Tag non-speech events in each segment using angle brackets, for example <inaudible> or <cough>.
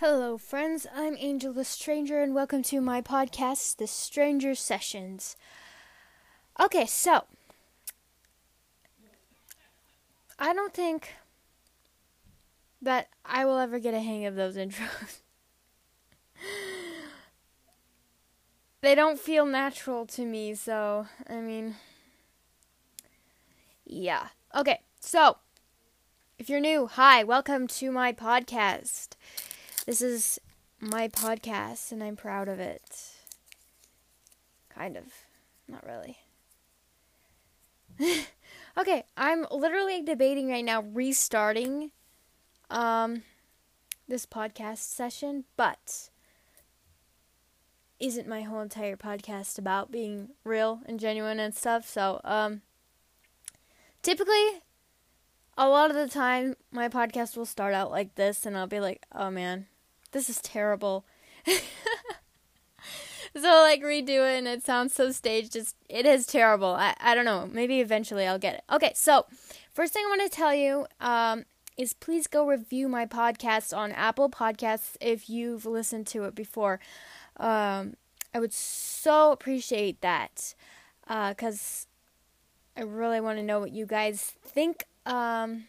Hello, friends. I'm Angel the Stranger, and welcome to my podcast, The Stranger Sessions. Okay, so I don't think that I will ever get a hang of those intros. <laughs> they don't feel natural to me, so I mean, yeah. Okay, so if you're new, hi, welcome to my podcast. This is my podcast, and I'm proud of it. Kind of. Not really. <laughs> okay, I'm literally debating right now restarting um this podcast session, but isn't my whole entire podcast about being real and genuine and stuff. So, um typically a lot of the time my podcast will start out like this and I'll be like, "Oh man, this is terrible. <laughs> so like redo it and it sounds so staged. It's, it is terrible. I, I don't know. Maybe eventually I'll get it. Okay, so first thing I want to tell you um, is please go review my podcast on Apple Podcasts if you've listened to it before. Um, I would so appreciate that because uh, I really want to know what you guys think. Um,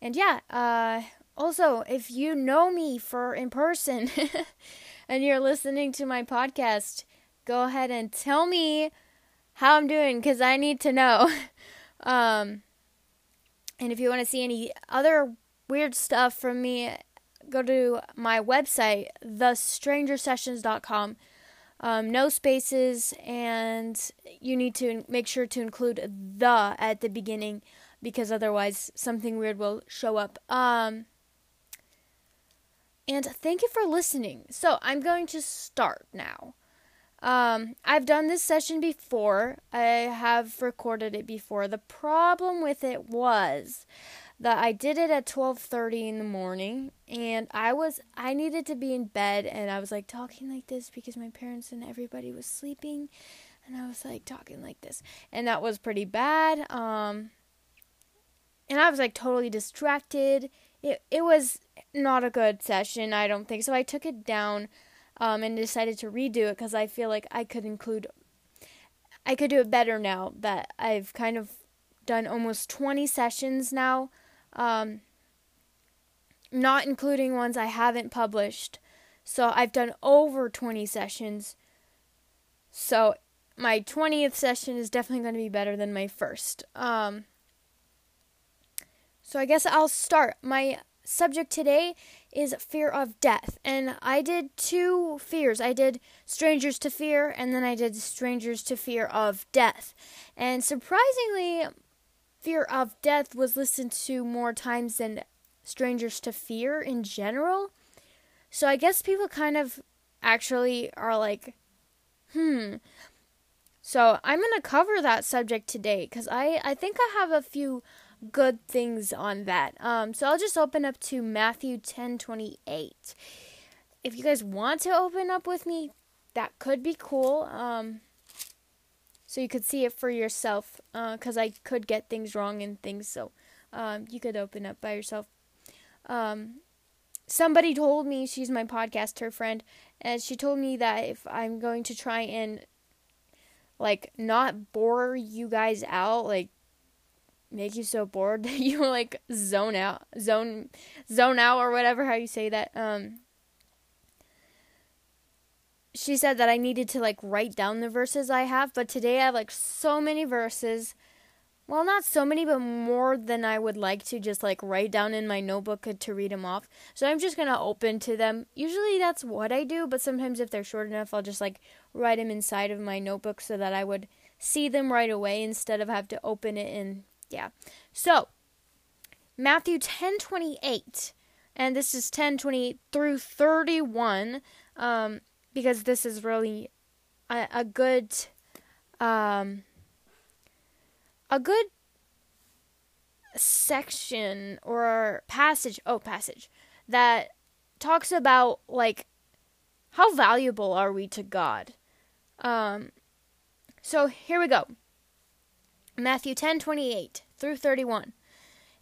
and yeah, uh, also, if you know me for in person <laughs> and you're listening to my podcast, go ahead and tell me how I'm doing because I need to know. <laughs> um, and if you want to see any other weird stuff from me, go to my website, thestrangersessions.com. Um, no spaces, and you need to make sure to include the at the beginning because otherwise something weird will show up. Um, and thank you for listening. So I'm going to start now. Um, I've done this session before. I have recorded it before. The problem with it was that I did it at 12:30 in the morning and I was I needed to be in bed and I was like talking like this because my parents and everybody was sleeping and I was like talking like this. And that was pretty bad um and I was like totally distracted. It it was not a good session, I don't think. So I took it down um, and decided to redo it because I feel like I could include, I could do it better now that I've kind of done almost 20 sessions now, um, not including ones I haven't published. So I've done over 20 sessions. So my 20th session is definitely going to be better than my first. Um, so I guess I'll start. My subject today is fear of death. And I did two fears. I did strangers to fear, and then I did strangers to fear of death. And surprisingly, fear of death was listened to more times than strangers to fear in general. So I guess people kind of actually are like, hmm. So I'm going to cover that subject today because I, I think I have a few good things on that. Um, so I'll just open up to Matthew 10 28. If you guys want to open up with me, that could be cool. Um, so you could see it for yourself, because uh, I could get things wrong and things. So um, you could open up by yourself. Um, somebody told me she's my podcast, her friend, and she told me that if I'm going to try and like not bore you guys out, like make you so bored <laughs> that you like zone out, zone, zone out, or whatever how you say that. Um, she said that I needed to like write down the verses I have, but today I have like so many verses. Well, not so many, but more than I would like to just like write down in my notebook to read them off. So I'm just gonna open to them. Usually that's what I do, but sometimes if they're short enough, I'll just like write them inside of my notebook so that I would see them right away instead of have to open it and yeah. So, Matthew 10:28 and this is 10:28 through 31 um, because this is really a, a good um, a good section or passage oh passage that talks about like how valuable are we to God um So here we go. Matthew 10:28 through 31.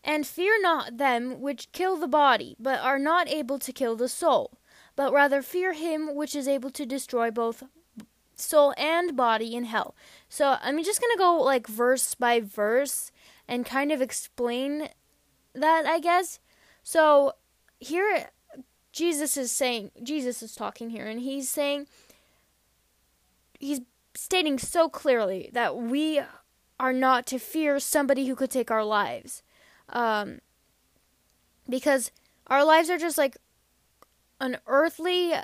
And fear not them which kill the body, but are not able to kill the soul, but rather fear him which is able to destroy both soul and body in hell. So I'm just going to go like verse by verse and kind of explain that, I guess. So here Jesus is saying Jesus is talking here and he's saying he's stating so clearly that we are not to fear somebody who could take our lives. Um, because our lives are just like an earthly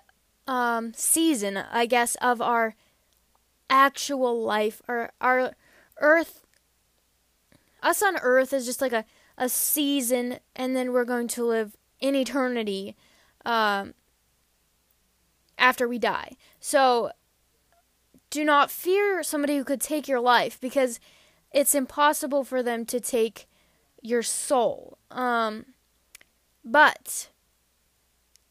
um, season, I guess, of our actual life. Our, our earth, us on earth is just like a, a season, and then we're going to live in eternity um, after we die. So do not fear somebody who could take your life because it's impossible for them to take your soul. Um, but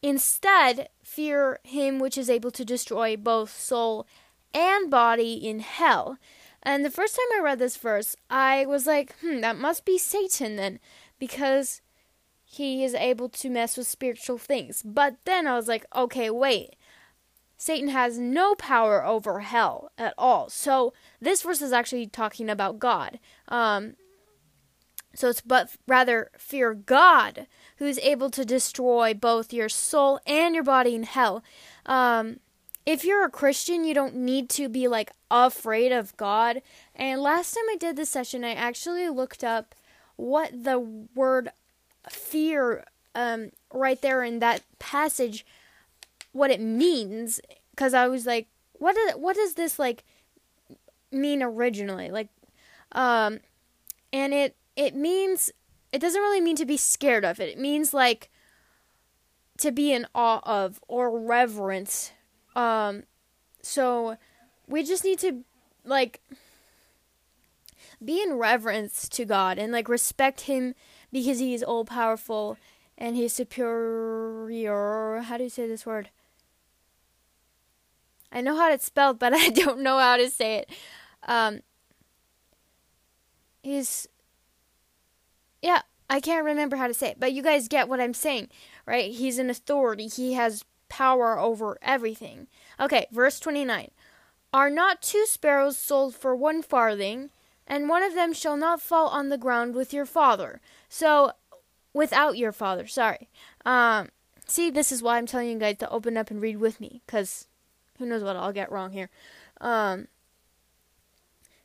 instead, fear him which is able to destroy both soul and body in hell. And the first time I read this verse, I was like, hmm, that must be Satan then, because he is able to mess with spiritual things. But then I was like, okay, wait. Satan has no power over hell at all. So this verse is actually talking about God. Um, so it's but rather fear God, who is able to destroy both your soul and your body in hell. Um, if you're a Christian, you don't need to be like afraid of God. And last time I did this session, I actually looked up what the word fear um, right there in that passage, what it means, because I was like, what is, what does this like mean originally? Like, um, and it it means it doesn't really mean to be scared of it. It means like to be in awe of or reverence. Um so we just need to like be in reverence to God and like respect him because he is all powerful and he's superior. How do you say this word? I know how it's spelled, but <laughs> I don't know how to say it. Um, he's yeah, I can't remember how to say it, but you guys get what I'm saying, right? He's an authority. He has power over everything. Okay, verse 29. Are not two sparrows sold for one farthing, and one of them shall not fall on the ground with your father? So, without your father, sorry. Um, see, this is why I'm telling you guys to open up and read with me, because who knows what I'll get wrong here. Um,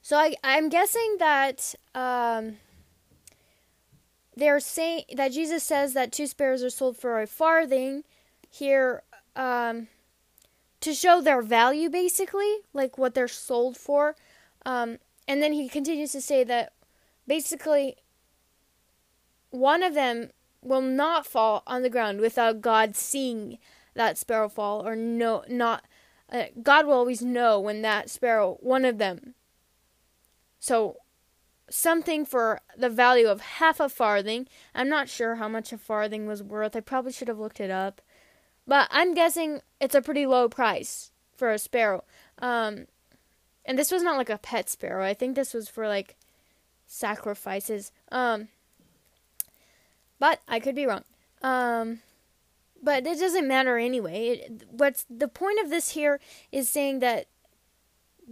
so I, I'm guessing that um, they're saying that Jesus says that two sparrows are sold for a farthing here um, to show their value, basically, like what they're sold for. Um, and then he continues to say that basically one of them will not fall on the ground without God seeing that sparrow fall, or no, not. Uh, God will always know when that sparrow, one of them. So something for the value of half a farthing. I'm not sure how much a farthing was worth. I probably should have looked it up. But I'm guessing it's a pretty low price for a sparrow. Um, and this was not like a pet sparrow. I think this was for like sacrifices. Um, but I could be wrong. Um, but it doesn't matter anyway. It, what's the point of this here is saying that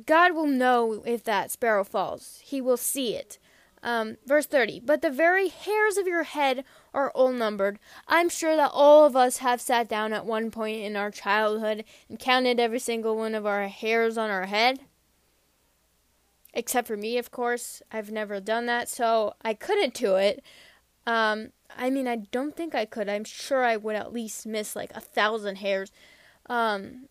God will know if that sparrow falls. He will see it. Um, verse 30. But the very hairs of your head are all numbered. I'm sure that all of us have sat down at one point in our childhood and counted every single one of our hairs on our head. Except for me, of course. I've never done that, so I couldn't do it. Um, I mean, I don't think I could. I'm sure I would at least miss like a thousand hairs. Um,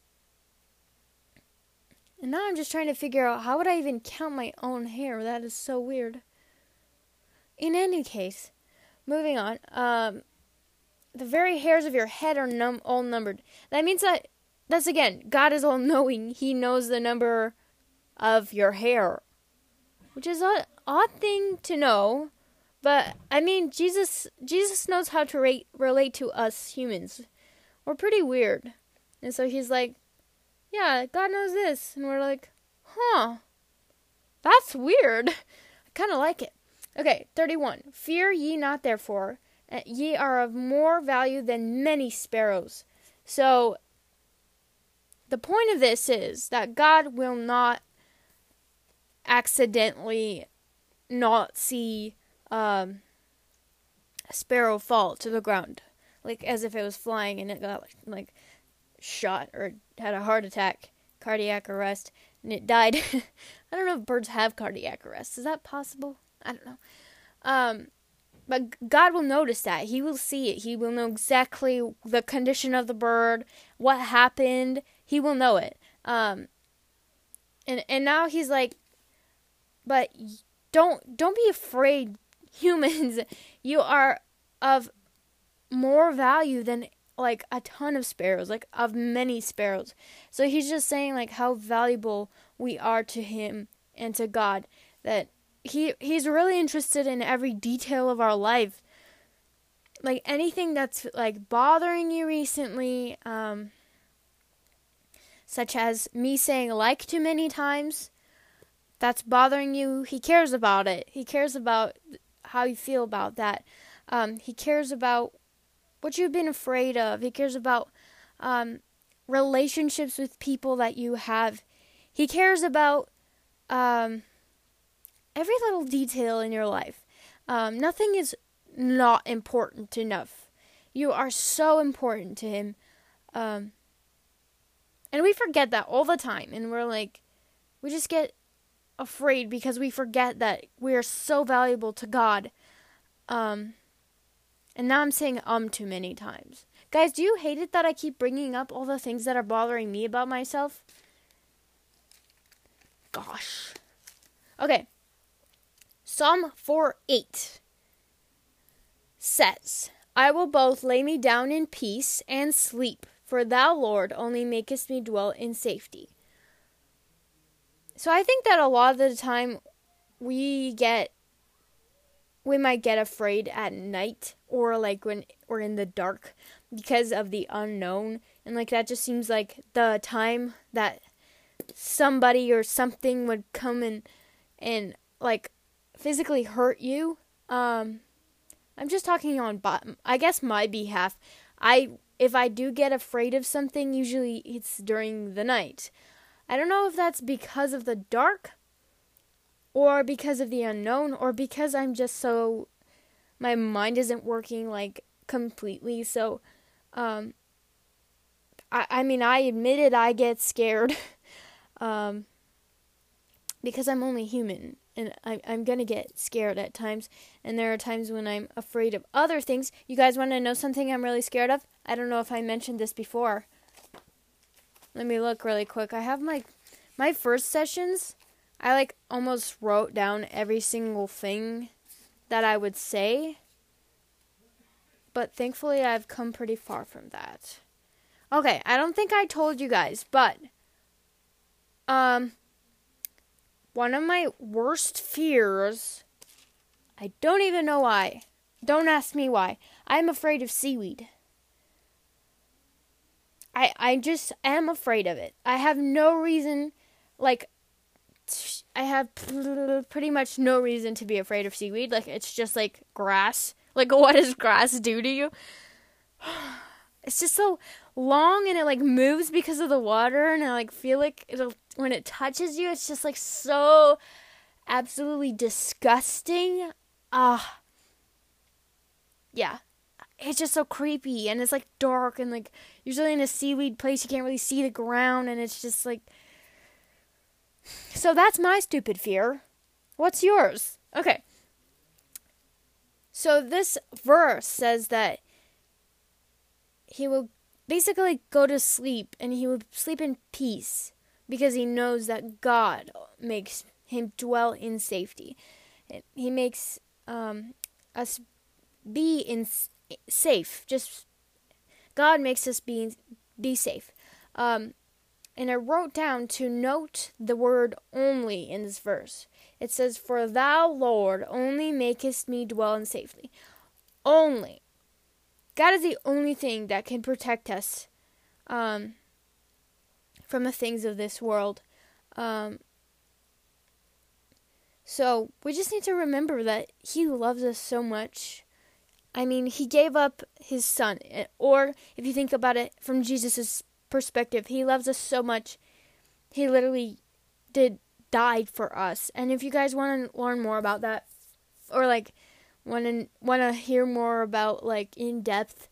and now I'm just trying to figure out how would I even count my own hair? That is so weird. In any case, moving on. Um, the very hairs of your head are num- all numbered. That means that that's again, God is all knowing. He knows the number of your hair, which is an odd thing to know. But I mean, Jesus Jesus knows how to rate, relate to us humans. We're pretty weird, and so he's like, yeah, God knows this. And we're like, huh, That's weird. I kind of like it. Okay, 31. Fear ye not, therefore, ye are of more value than many sparrows. So, the point of this is that God will not accidentally not see um, a sparrow fall to the ground, like as if it was flying and it got like shot or had a heart attack, cardiac arrest, and it died. <laughs> I don't know if birds have cardiac arrest. Is that possible? I don't know. Um, but God will notice that. He will see it. He will know exactly the condition of the bird, what happened. He will know it. Um, and and now he's like, but don't don't be afraid, <laughs> humans. You are of more value than like a ton of sparrows, like of many sparrows. So he's just saying like how valuable we are to him and to God that he he's really interested in every detail of our life. Like anything that's like bothering you recently um such as me saying like too many times that's bothering you he cares about it. He cares about how you feel about that. Um he cares about what you've been afraid of he cares about um relationships with people that you have he cares about um every little detail in your life. Um, nothing is not important enough. You are so important to Him. Um, and we forget that all the time. And we're like, we just get afraid because we forget that we are so valuable to God. Um, and now I'm saying um too many times. Guys, do you hate it that I keep bringing up all the things that are bothering me about myself? Gosh. Okay. Psalm 4 8 says, I will both lay me down in peace and sleep, for thou, Lord, only makest me dwell in safety. So I think that a lot of the time we get we might get afraid at night or like when we're in the dark because of the unknown and like that just seems like the time that somebody or something would come and and like physically hurt you, um, I'm just talking on, I guess, my behalf. I if I do get afraid of something, usually it's during the night. I don't know if that's because of the dark, or because of the unknown, or because I'm just so my mind isn't working like completely. So, um, I I mean, I admit it, I get scared, <laughs> um, because I'm only human and I, I'm to get scared at times. And there are times when I'm afraid of other things. You guys want to know something I'm really scared of? I don't know if I mentioned this before. Let me look really quick. I have my my first sessions. I like almost wrote down every single thing that I would say. But thankfully I've come pretty far from that. Okay, I don't think I told you guys, but um one of my worst fears. I don't even know why. Don't ask me why. I'm afraid of seaweed. I I just am afraid of it. I have no reason like I have pretty much no reason to be afraid of seaweed. Like it's just like grass. Like <laughs> what does grass do to you? <sighs> It's just so long and it like moves because of the water and I like feel like it'll when it touches you it's just like so absolutely disgusting. Ah. Uh, yeah. It's just so creepy and it's like dark and like usually in a seaweed place you can't really see the ground and it's just like So that's my stupid fear. What's yours? Okay. So this verse says that he will basically go to sleep and he will sleep in peace because he knows that God makes him dwell in safety. He makes um, us be in safe. Just God makes us be be safe. Um, and I wrote down to note the word only in this verse. It says, "For thou, Lord, only makest me dwell in safety." Only. God is the only thing that can protect us um, from the things of this world. Um, So we just need to remember that He loves us so much. I mean, He gave up His Son. Or if you think about it from Jesus' perspective, He loves us so much. He literally did died for us. And if you guys want to learn more about that, or like want to want to hear more about like in depth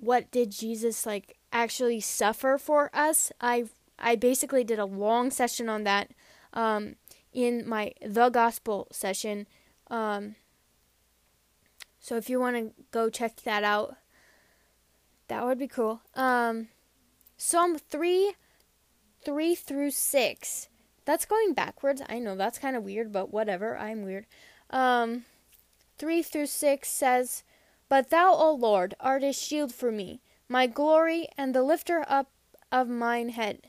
what did Jesus like actually suffer for us, I I basically did a long session on that um, in my the gospel session. Um, so if you want to go check that out, that would be cool. Um, Psalm three, three through six. That's going backwards. I know that's kind of weird, but whatever. I'm weird. Um, three through six says, "But thou, O Lord, art a shield for me, my glory, and the lifter up of mine head."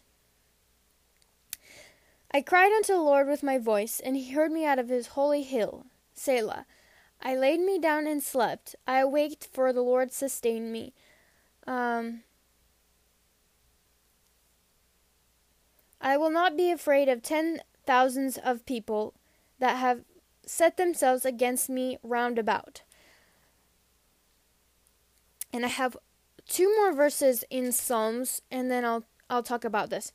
I cried unto the Lord with my voice, and he heard me out of his holy hill. Selah. I laid me down and slept. I awaked, for the Lord sustained me. Um, I will not be afraid of ten thousands of people that have set themselves against me round about. And I have two more verses in Psalms, and then I'll I'll talk about this.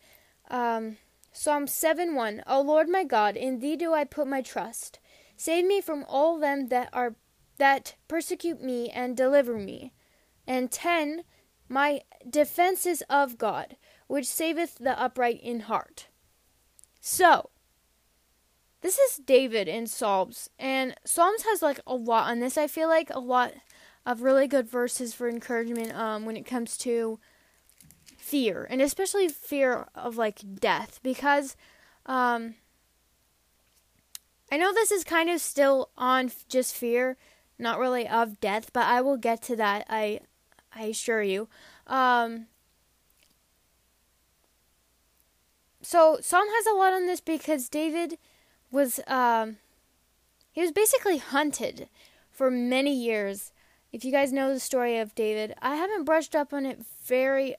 Um, Psalm 7 1 O Lord my God, in thee do I put my trust. Save me from all them that are that persecute me and deliver me. And 10 My defense is of God, which saveth the upright in heart. So, this is David in Psalms, and Psalms has like a lot on this. I feel like a lot of really good verses for encouragement um, when it comes to fear, and especially fear of like death, because um, I know this is kind of still on just fear, not really of death, but I will get to that. I I assure you. Um, so Psalm has a lot on this because David was um, he was basically hunted for many years. If you guys know the story of David, I haven't brushed up on it very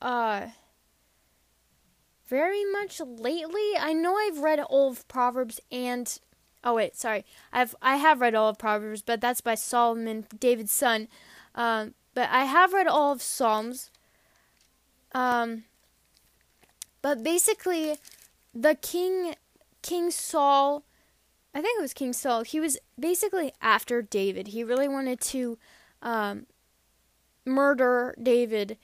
uh very much lately. I know I've read all of Proverbs and oh wait, sorry. I've I have read all of Proverbs, but that's by Solomon, David's son. Um, but I have read all of Psalms. Um, but basically, the king, King Saul, I think it was King Saul. He was basically after David. He really wanted to um, murder David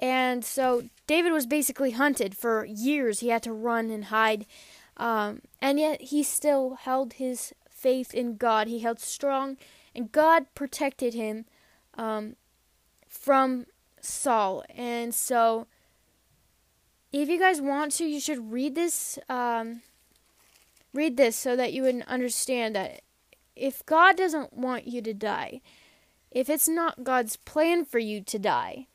and so David was basically hunted for years. He had to run and hide. Um, and yet he still held his faith in God. He held strong, and God protected him um, from Saul. And so, if you guys want to, you should read this. Um, read this so that you would understand that if God doesn't want you to die, if it's not God's plan for you to die,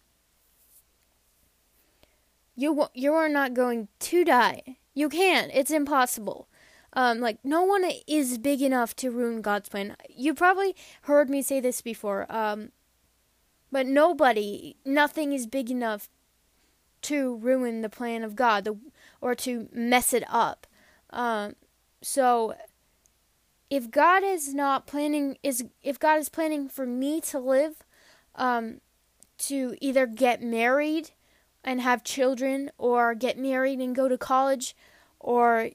you you are not going to die. You can't. It's impossible. Um, like no one is big enough to ruin God's plan. You probably heard me say this before. Um, but nobody, nothing is big enough to ruin the plan of God, the, or to mess it up. Um, so if God is not planning is if God is planning for me to live, um, to either get married and have children or get married and go to college or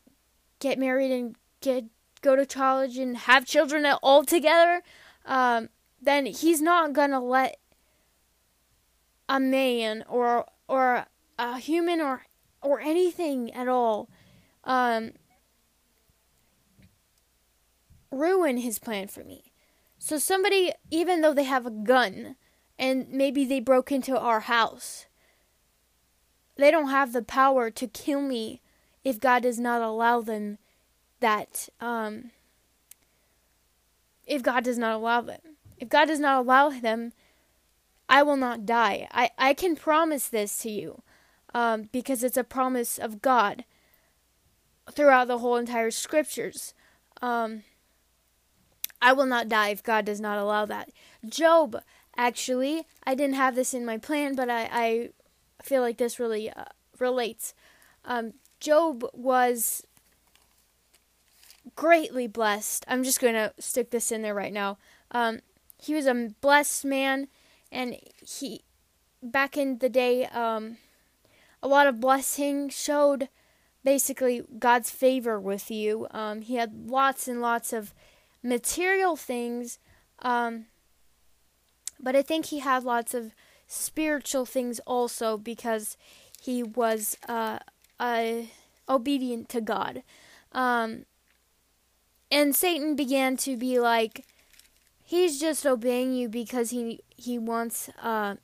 get married and get go to college and have children all together um, then he's not gonna let a man or or a human or or anything at all um, ruin his plan for me so somebody even though they have a gun and maybe they broke into our house they don't have the power to kill me if God does not allow them that um if God does not allow them. If God does not allow them, I will not die. I, I can promise this to you um, because it's a promise of God throughout the whole entire scriptures. Um, I will not die if God does not allow that. Job, actually, I didn't have this in my plan, but I, I feel like this really uh, relates. Um, Job was greatly blessed. I'm just going to stick this in there right now. Um, he was a blessed man, and he, back in the day, um, a lot of blessing showed basically God's favor with you. Um, he had lots and lots of material things, um, but I think he had lots of spiritual things also because he was uh, uh, obedient to God. Um, and Satan began to be like, he's just obeying you because he he wants uh,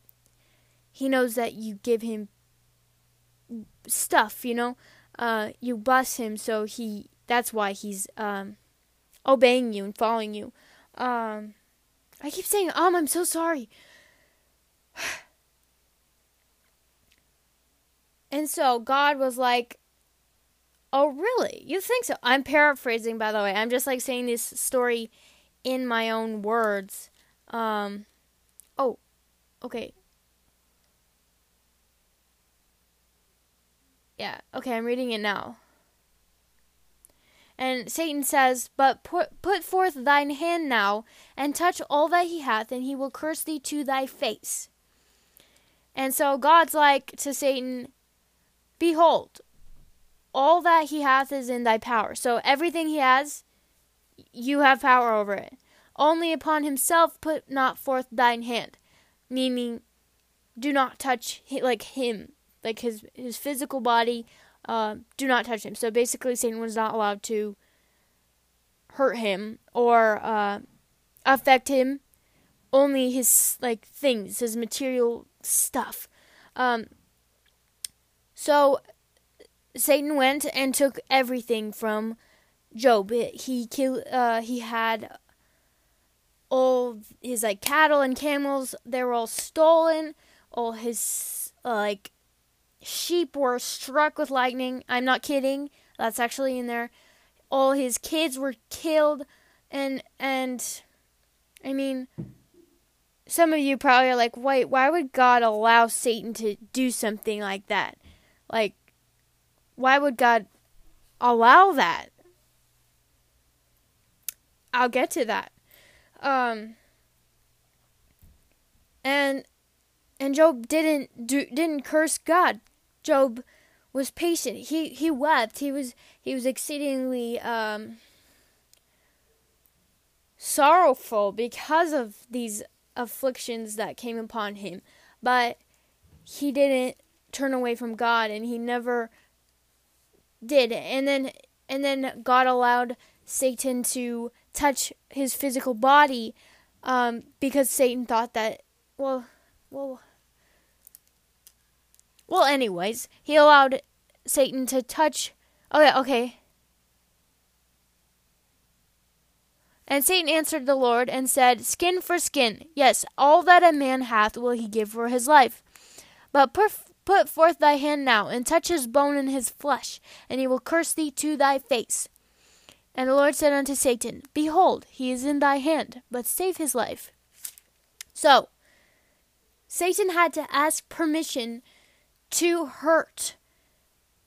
he knows that you give him stuff, you know uh, you bless him, so he that's why he's um, obeying you and following you. Um, I keep saying, um, I'm so sorry. <sighs> and so God was like, Oh, really? You think so? I'm paraphrasing, by the way. I'm just like saying this story in my own words. Um, oh, okay. Yeah, okay, I'm reading it now. And Satan says, But put, forth thine hand now, and touch all that he hath, and he will curse thee to thy face. And so God's like to Satan, Behold, all that he hath is in thy power. So everything he has, you have power over it. Only upon himself put not forth thine hand, meaning do not touch like him like his his physical body. Uh, do not touch him. So basically, Satan was not allowed to hurt him or uh, affect him. Only his like things, his material stuff. Um, so Satan went and took everything from Job. He killed. Uh, he had all his like cattle and camels. They were all stolen. All his uh, like sheep were struck with lightning. I'm not kidding. That's actually in there. All his kids were killed and and I mean some of you probably are like, "Wait, why would God allow Satan to do something like that?" Like why would God allow that? I'll get to that. Um and and Job didn't do didn't curse God. Job was patient. He he wept. He was he was exceedingly um, sorrowful because of these afflictions that came upon him. But he didn't turn away from God and he never did. And then and then God allowed Satan to touch his physical body um, because Satan thought that well well well, anyways, he allowed Satan to touch. Oh, yeah, okay. And Satan answered the Lord and said, Skin for skin. Yes, all that a man hath will he give for his life. But put, put forth thy hand now, and touch his bone and his flesh, and he will curse thee to thy face. And the Lord said unto Satan, Behold, he is in thy hand, but save his life. So, Satan had to ask permission to hurt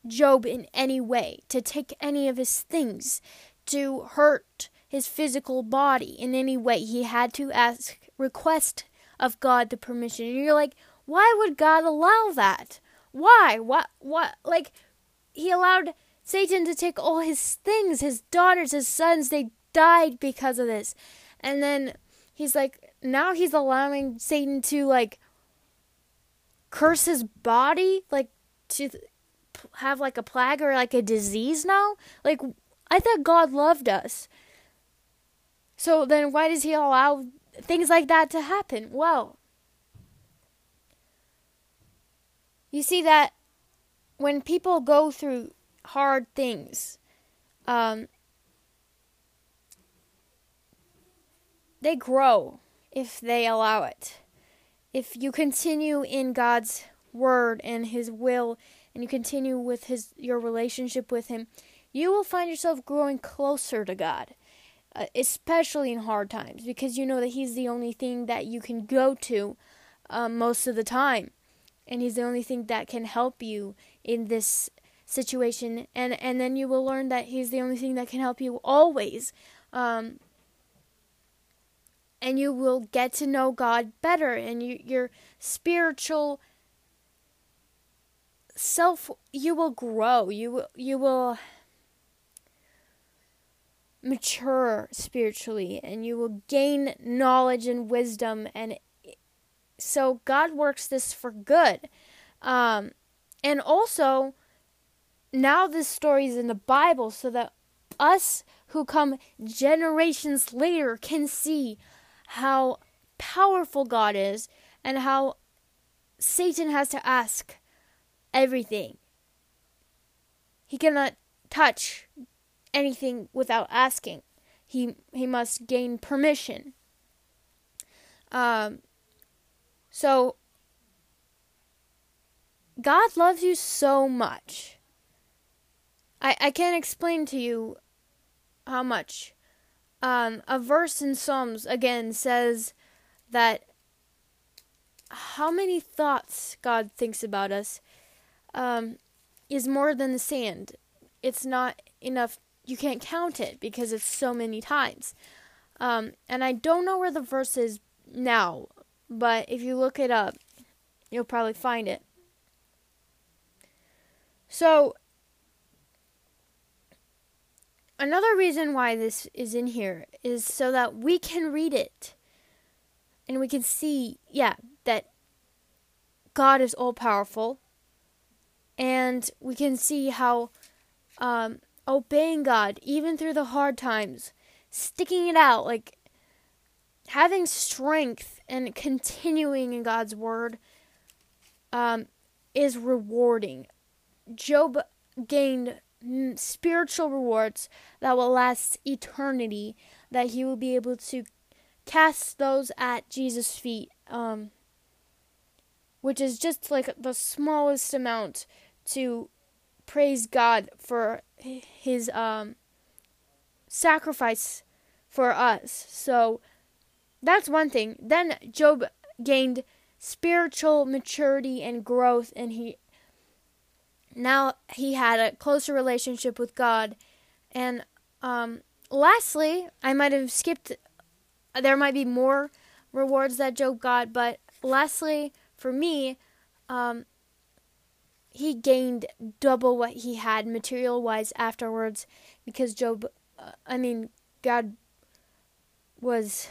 Job in any way, to take any of his things, to hurt his physical body in any way. He had to ask, request of God the permission. And you're like, why would God allow that? Why? What? What? Like, he allowed Satan to take all his things, his daughters, his sons, they died because of this. And then he's like, now he's allowing Satan to, like, curse his body like to have like a plague or like a disease now? Like I thought God loved us. So then why does he allow things like that to happen? Well, you see that when people go through hard things, um, they grow if they allow it if you continue in God's word and his will and you continue with his your relationship with him, you will find yourself growing closer to God. Uh, especially in hard times because you know that he's the only thing that you can go to um, most of the time and he's the only thing that can help you in this situation and and then you will learn that he's the only thing that can help you always um, and you will get to know God better and you, your spiritual self you will grow. You you will mature spiritually and you will gain knowledge and wisdom and so God works this for good. Um, and also now this story is in the Bible so that us who come generations later can see how powerful God is and how Satan has to ask everything. He cannot touch anything without asking. He he must gain permission. Um so God loves you so much. I I can't explain to you how much. Um, a verse in Psalms again says that how many thoughts God thinks about us um, is more than the sand. It's not enough. You can't count it because it's so many times. Um, and I don't know where the verse is now, but if you look it up, you'll probably find it. So another reason why this is in here is so that we can read it and we can see, yeah, that God is all powerful. And we can see how um, obeying God, even through the hard times, sticking it out, like having strength and continuing in God's word, um, is rewarding. Job gained spiritual rewards that will last eternity, that he will be able to cast those at Jesus' feet, um, which is just like the smallest amount to praise God for his um, sacrifice for us. So that's one thing. Then Job gained spiritual maturity and growth, and he now he had a closer relationship with God. And um, lastly, I might have skipped, there might be more rewards that Job got, but lastly, for me, um, he gained double what he had material wise afterwards because Job, uh, I mean, God was.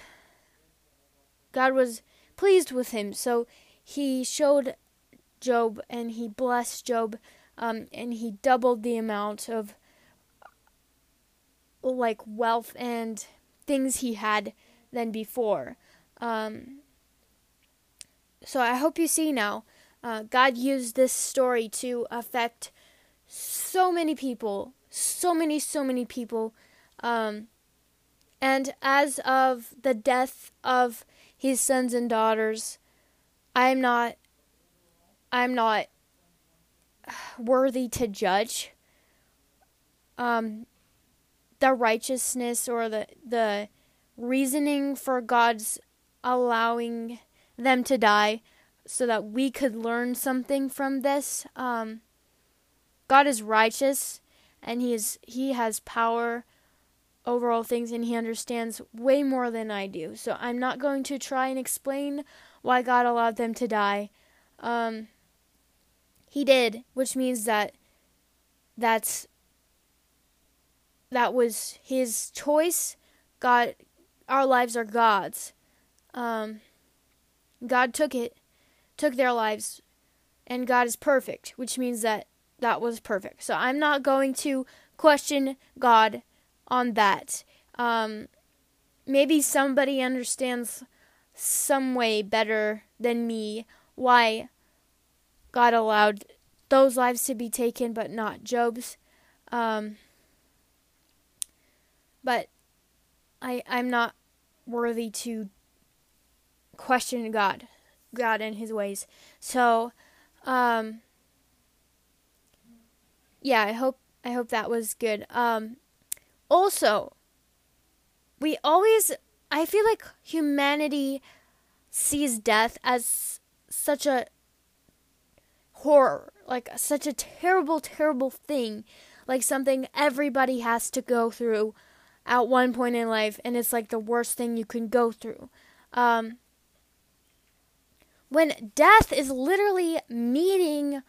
God was pleased with him, so he showed Job and he blessed Job um, and he doubled the amount of like wealth and things he had than before. Um, so I hope you see now. Uh, God used this story to affect so many people, so many, so many people. Um, and as of the death of his sons and daughters, I'm not, I'm not worthy to judge um, the righteousness or the the reasoning for God's allowing them to die so that we could learn something from this. Um, God is righteous and he is he has power over all things and he understands way more than I do. So I'm not going to try and explain why God allowed them to die. Um, he did, which means that that's that was his choice. God, our lives are God's. Um, God took it, took their lives, and God is perfect, which means that that was perfect. So I'm not going to question God on that. Um, maybe somebody understands some way better than me why God allowed those lives to be taken, but not Job's. Um, but I I'm not worthy to question God, God and His ways. So, um, yeah, I hope I hope that was good. Um, also, we always I feel like humanity sees death as such a horror, like such a terrible, terrible thing, like something everybody has to go through at one point in life, and it's like the worst thing you can go through. Um, when death is literally meeting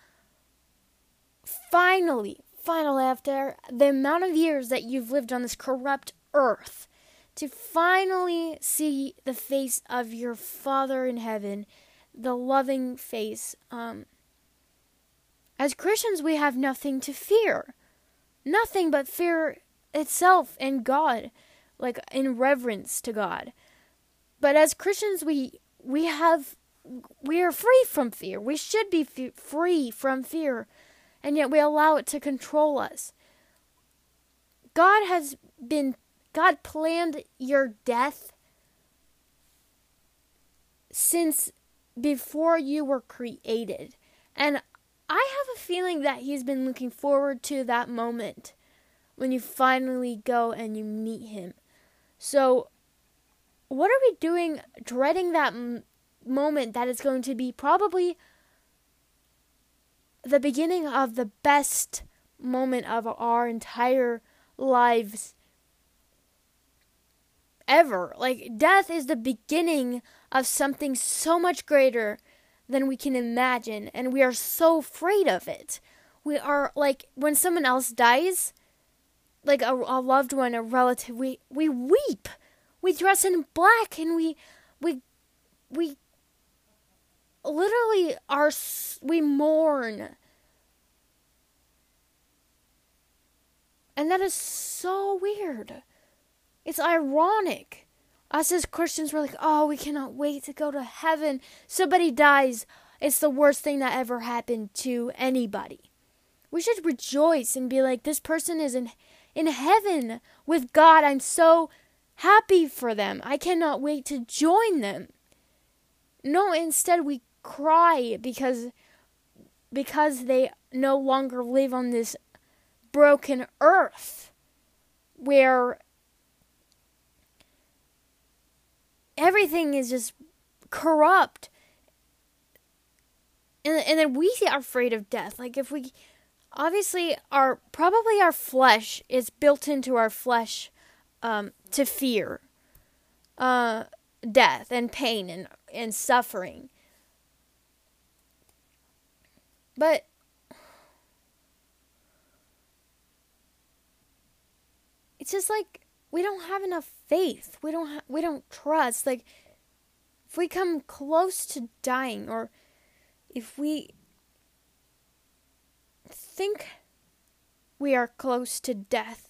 finally, finally, after the amount of years that you've lived on this corrupt earth, to finally see the face of your Father in heaven, the loving face. Um, as Christians, we have nothing to fear. Nothing but fear itself and God, like in reverence to God. But as Christians, we we have we are free from fear. We should be free from fear, and yet we allow it to control us. God has been God planned your death since before you were created. And I have a feeling that he's been looking forward to that moment when you finally go and you meet him. So, what are we doing dreading that m- moment that is going to be probably the beginning of the best moment of our entire lives ever. Like, death is the beginning of something so much greater than we can imagine, and we are so afraid of it. We are like, when someone else dies, like a, a loved one, a relative, we, we weep. We dress in black and we, we, we literally are, we mourn. And that is so weird. It's ironic. Us as Christians, we're like, oh, we cannot wait to go to heaven. Somebody dies. It's the worst thing that ever happened to anybody. We should rejoice and be like, this person is in, in heaven with God. I'm so happy for them. I cannot wait to join them. No, instead we cry because because they no longer live on this broken earth where everything is just corrupt. And, and then we are afraid of death. Like if we obviously our probably our flesh is built into our flesh um, to fear uh, death and pain and, and suffering. But it's just like we don't have enough faith. We don't ha- we don't trust. Like if we come close to dying or if we think we are close to death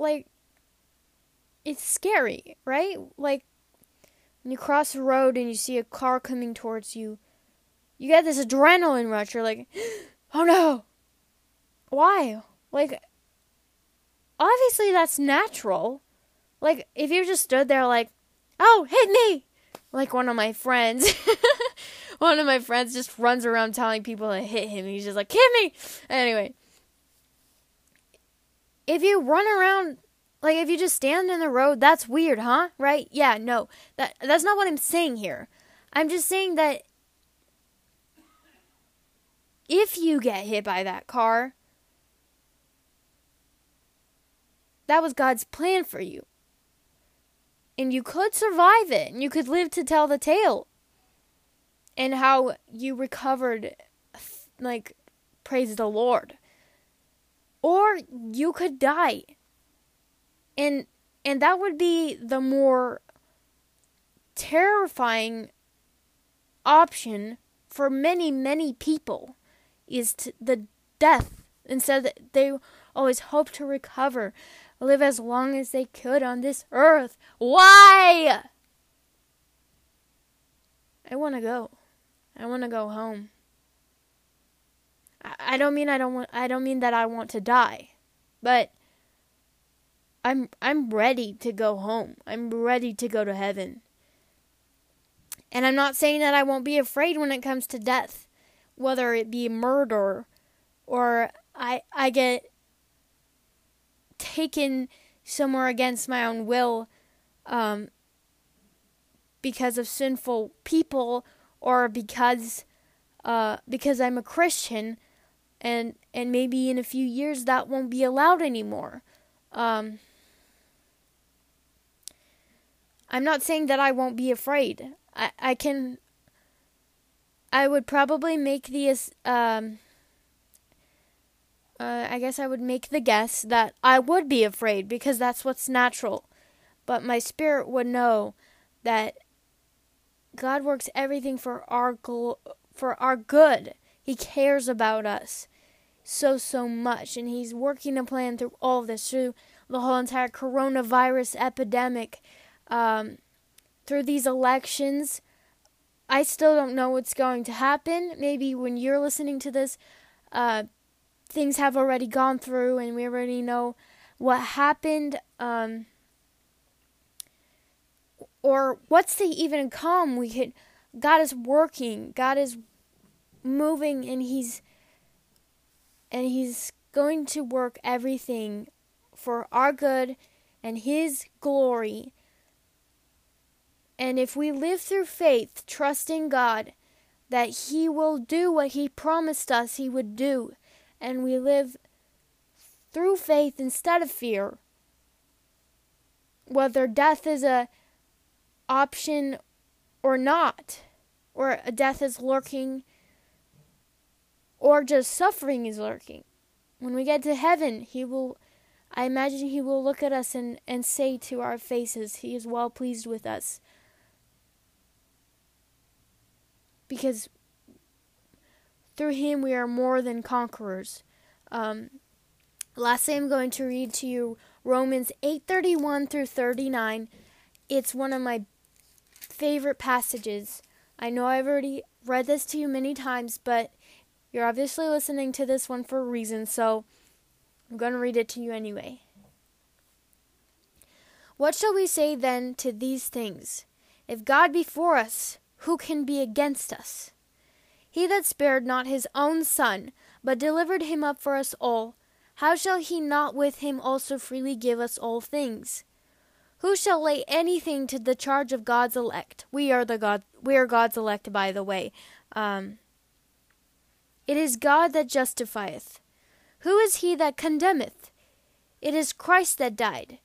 like it's scary, right? Like when you cross the road and you see a car coming towards you, you get this adrenaline rush. You're like, <gasps> "Oh no. Why?" Like obviously that's natural. Like if you just stood there like, "Oh, hit me." Like one of my friends. <laughs> one of my friends just runs around telling people to hit him. He's just like, "Hit me." Anyway, if you run around like if you just stand in the road, that's weird, huh? Right? Yeah, no. That that's not what I'm saying here. I'm just saying that if you get hit by that car, that was God's plan for you. And you could survive it, and you could live to tell the tale. And how you recovered, like, praise the Lord. Or you could die. And and that would be the more terrifying option for many many people is the death instead they always hope to recover live as long as they could on this earth. Why? I want to go. I want to go home. I, don't mean I don't want I don't mean that I want to die. But I'm I'm ready to go home. I'm ready to go to heaven. And I'm not saying that I won't be afraid when it comes to death, whether it be murder or I I get taken somewhere against my own will um, because of sinful people or because uh, because I'm a Christian, and and maybe in a few years that won't be allowed anymore. Um, I'm not saying that I won't be afraid. I I can. I would probably make the um. Uh, I guess I would make the guess that I would be afraid because that's what's natural. But my spirit would know that God works everything for our gl- for our good. He cares about us so so much and he's working a plan through all this through the whole entire coronavirus epidemic um, through these elections i still don't know what's going to happen maybe when you're listening to this uh, things have already gone through and we already know what happened um, or what's to even come. We could god is working god is moving and he's and he's going to work everything for our good and his glory. And if we live through faith trusting god that he will do what he promised us he would do and we live through faith instead of fear whether death is a option or not, or a death is lurking, or just suffering is lurking. When we get to heaven, He will, I imagine He will look at us and, and say to our faces, He is well pleased with us. Because through Him we are more than conquerors. Um, lastly, I'm going to read to you Romans 8:31 through 39. It's one of my favorite passages. I know I've already read this to you many times, but you're obviously listening to this one for a reason, so I'm going to read it to you anyway. What shall we say then to these things? If God be for us, who can be against us? He that spared not his own son, but delivered him up for us all, how shall he not with him also freely give us all things? Who shall lay anything to the charge of God's elect? We are the God. We are God's elect, by the way. Um, it is God that justifieth. Who is he that condemneth? It is Christ that died.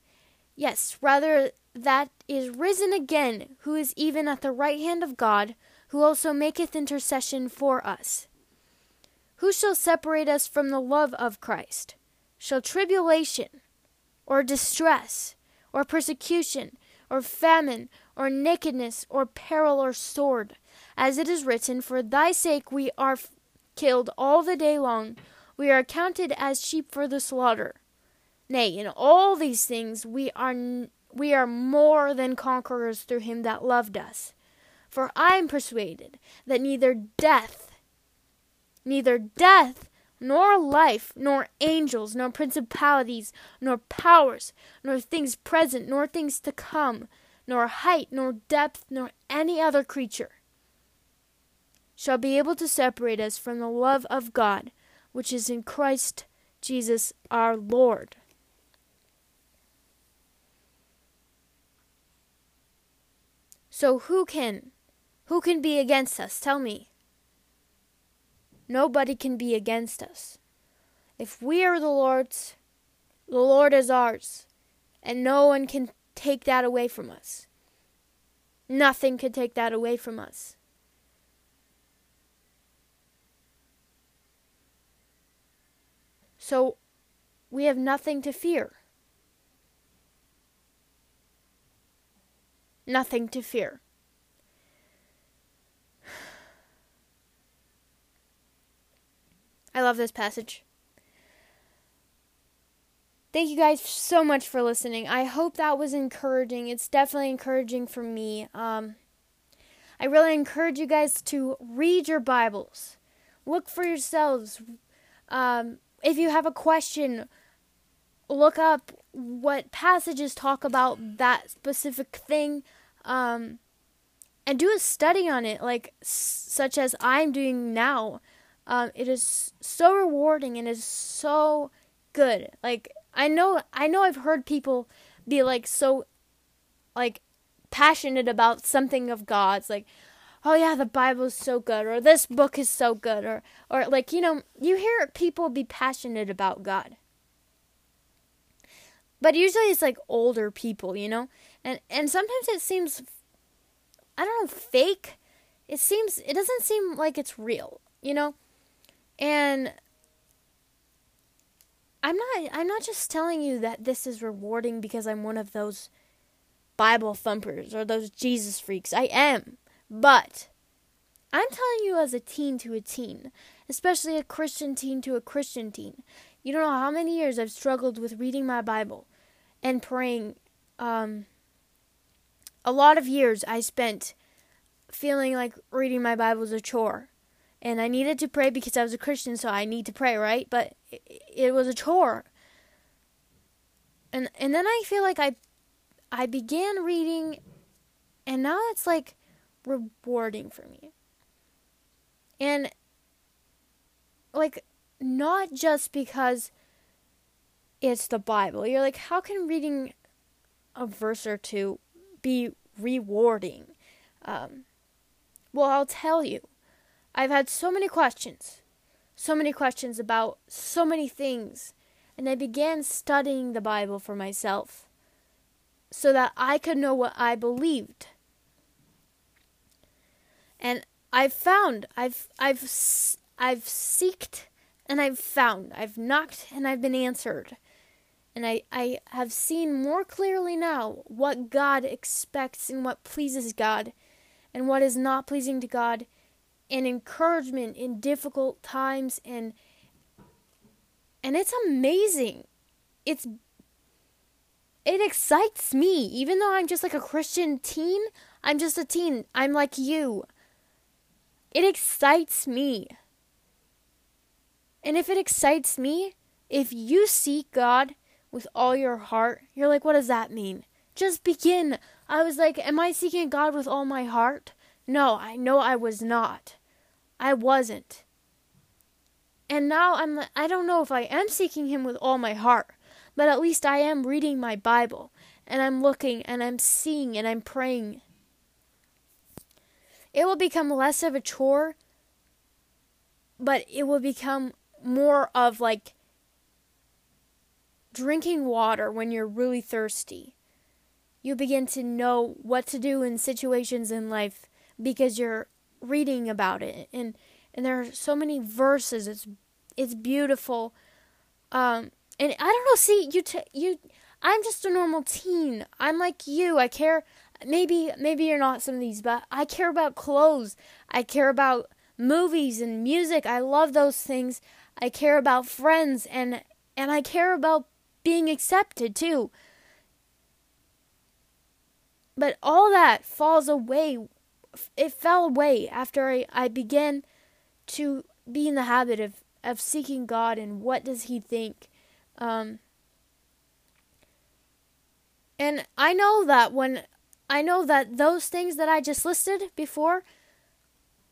Yes, rather that is risen again, who is even at the right hand of God, who also maketh intercession for us. Who shall separate us from the love of Christ? Shall tribulation, or distress, or persecution, or famine, or nakedness, or peril, or sword. As it is written, For thy sake we are f- killed all the day long, we are counted as sheep for the slaughter. Nay, in all these things we are n- we are more than conquerors through him that loved us. For I am persuaded that neither death, neither death, nor life, nor angels, nor principalities, nor powers, nor things present, nor things to come, nor height, nor depth, nor any other creature shall be able to separate us from the love of God, which is in Christ Jesus our Lord. So who can who can be against us? Tell me. Nobody can be against us. If we are the Lord's, the Lord is ours, and no one can take that away from us. Nothing can take that away from us. So we have nothing to fear. Nothing to fear. I love this passage. Thank you guys so much for listening. I hope that was encouraging. It's definitely encouraging for me. Um, I really encourage you guys to read your Bibles. Look for yourselves. Um, if you have a question, look up what passages talk about that specific thing. Um, and do a study on it, like s- such as I'm doing now. Um, it is so rewarding and is so good. Like I know, I know, I've heard people be like so, like passionate about something of God's. Like, oh yeah, the Bible is so good, or this book is so good, or or like you know, you hear people be passionate about God. But usually it's like older people, you know, and and sometimes it seems, I don't know, fake. It seems it doesn't seem like it's real, you know, and I'm not I'm not just telling you that this is rewarding because I'm one of those Bible thumpers or those Jesus freaks. I am. But I'm telling you as a teen to a teen, especially a Christian teen to a Christian teen. You don't know how many years I've struggled with reading my Bible and praying. Um, a lot of years I spent feeling like reading my Bible was a chore. And I needed to pray because I was a Christian, so I need to pray, right? But it, it was a chore. And and then I feel like I I began reading and now it's like rewarding for me. And like not just because it's the Bible. You're like, how can reading a verse or two be rewarding? Um, well, I'll tell you. I've had so many questions, so many questions about so many things, and I began studying the Bible for myself so that I could know what I believed. And I've found, I've, I've, I've seeked and I've found, I've knocked and I've been answered. And I, I have seen more clearly now what God expects and what pleases God and what is not pleasing to God and encouragement in difficult times and and it's amazing. It's it excites me even though I'm just like a Christian teen. I'm just a teen. I'm like you. It excites me. And if it excites me, if you seek God with all your heart, you're like, what does that mean? Just begin. I was like, am I seeking God with all my heart? No, I know I was not. I wasn't. And now I'm I don't know if I am seeking him with all my heart, but at least I am reading my Bible and I'm looking and I'm seeing and I'm praying it will become less of a chore, but it will become more of like drinking water when you're really thirsty. You begin to know what to do in situations in life because you're reading about it and and there are so many verses it's it's beautiful um and I don't know see you t- you I'm just a normal teen. I'm like you. I care maybe maybe you're not some of these, but I care about clothes. I care about movies and music. I love those things. I care about friends and and I care about being accepted too. But all that falls away. It fell away after I, I began to be in the habit of, of seeking God and what does He think. Um, and I know that when I know that those things that I just listed before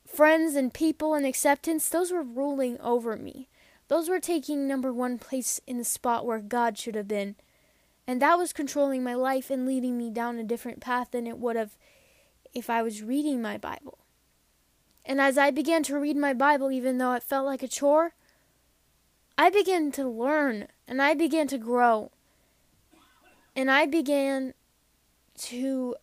friends and people and acceptance those were ruling over me. Those were taking number one place in the spot where God should have been. And that was controlling my life and leading me down a different path than it would have if I was reading my Bible. And as I began to read my Bible, even though it felt like a chore, I began to learn and I began to grow. And I began to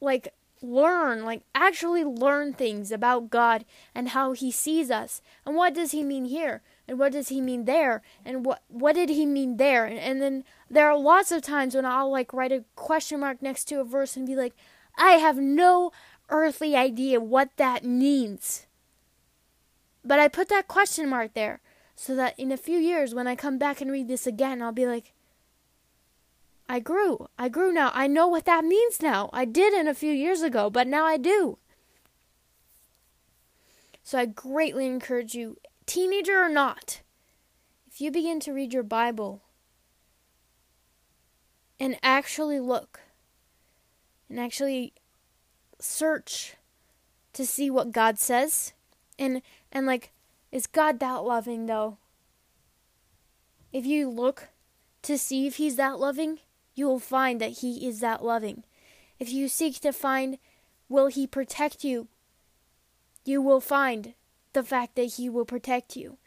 like learn, like actually learn things about God and how he sees us. And what does he mean here? And what does he mean there? And what what did he mean there? And, and then there are lots of times when I'll like write a question mark next to a verse and be like, I have no earthly idea what that means. But I put that question mark there so that in a few years when I come back and read this again, I'll be like, I grew. I grew now. I know what that means now. I didn't a few years ago, but now I do. So I greatly encourage you, teenager or not, if you begin to read your Bible and actually look and actually search to see what God says and and like is God that loving though? If you look to see if he's that loving, you will find that He is that loving. If you seek to find will He protect you. You will find the fact that He will protect you.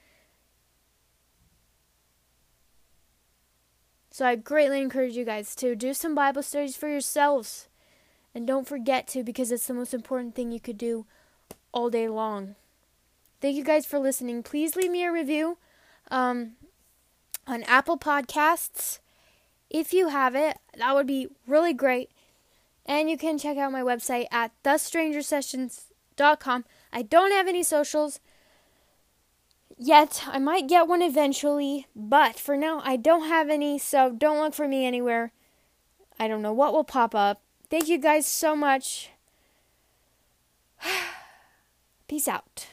So I greatly encourage you guys to do some Bible studies for yourselves. And don't forget to because it's the most important thing you could do all day long. Thank you guys for listening. Please leave me a review um, on Apple Podcasts. If you have it, that would be really great. And you can check out my website at thestrangersessions.com. I don't have any socials yet. I might get one eventually, but for now, I don't have any, so don't look for me anywhere. I don't know what will pop up. Thank you guys so much. <sighs> Peace out.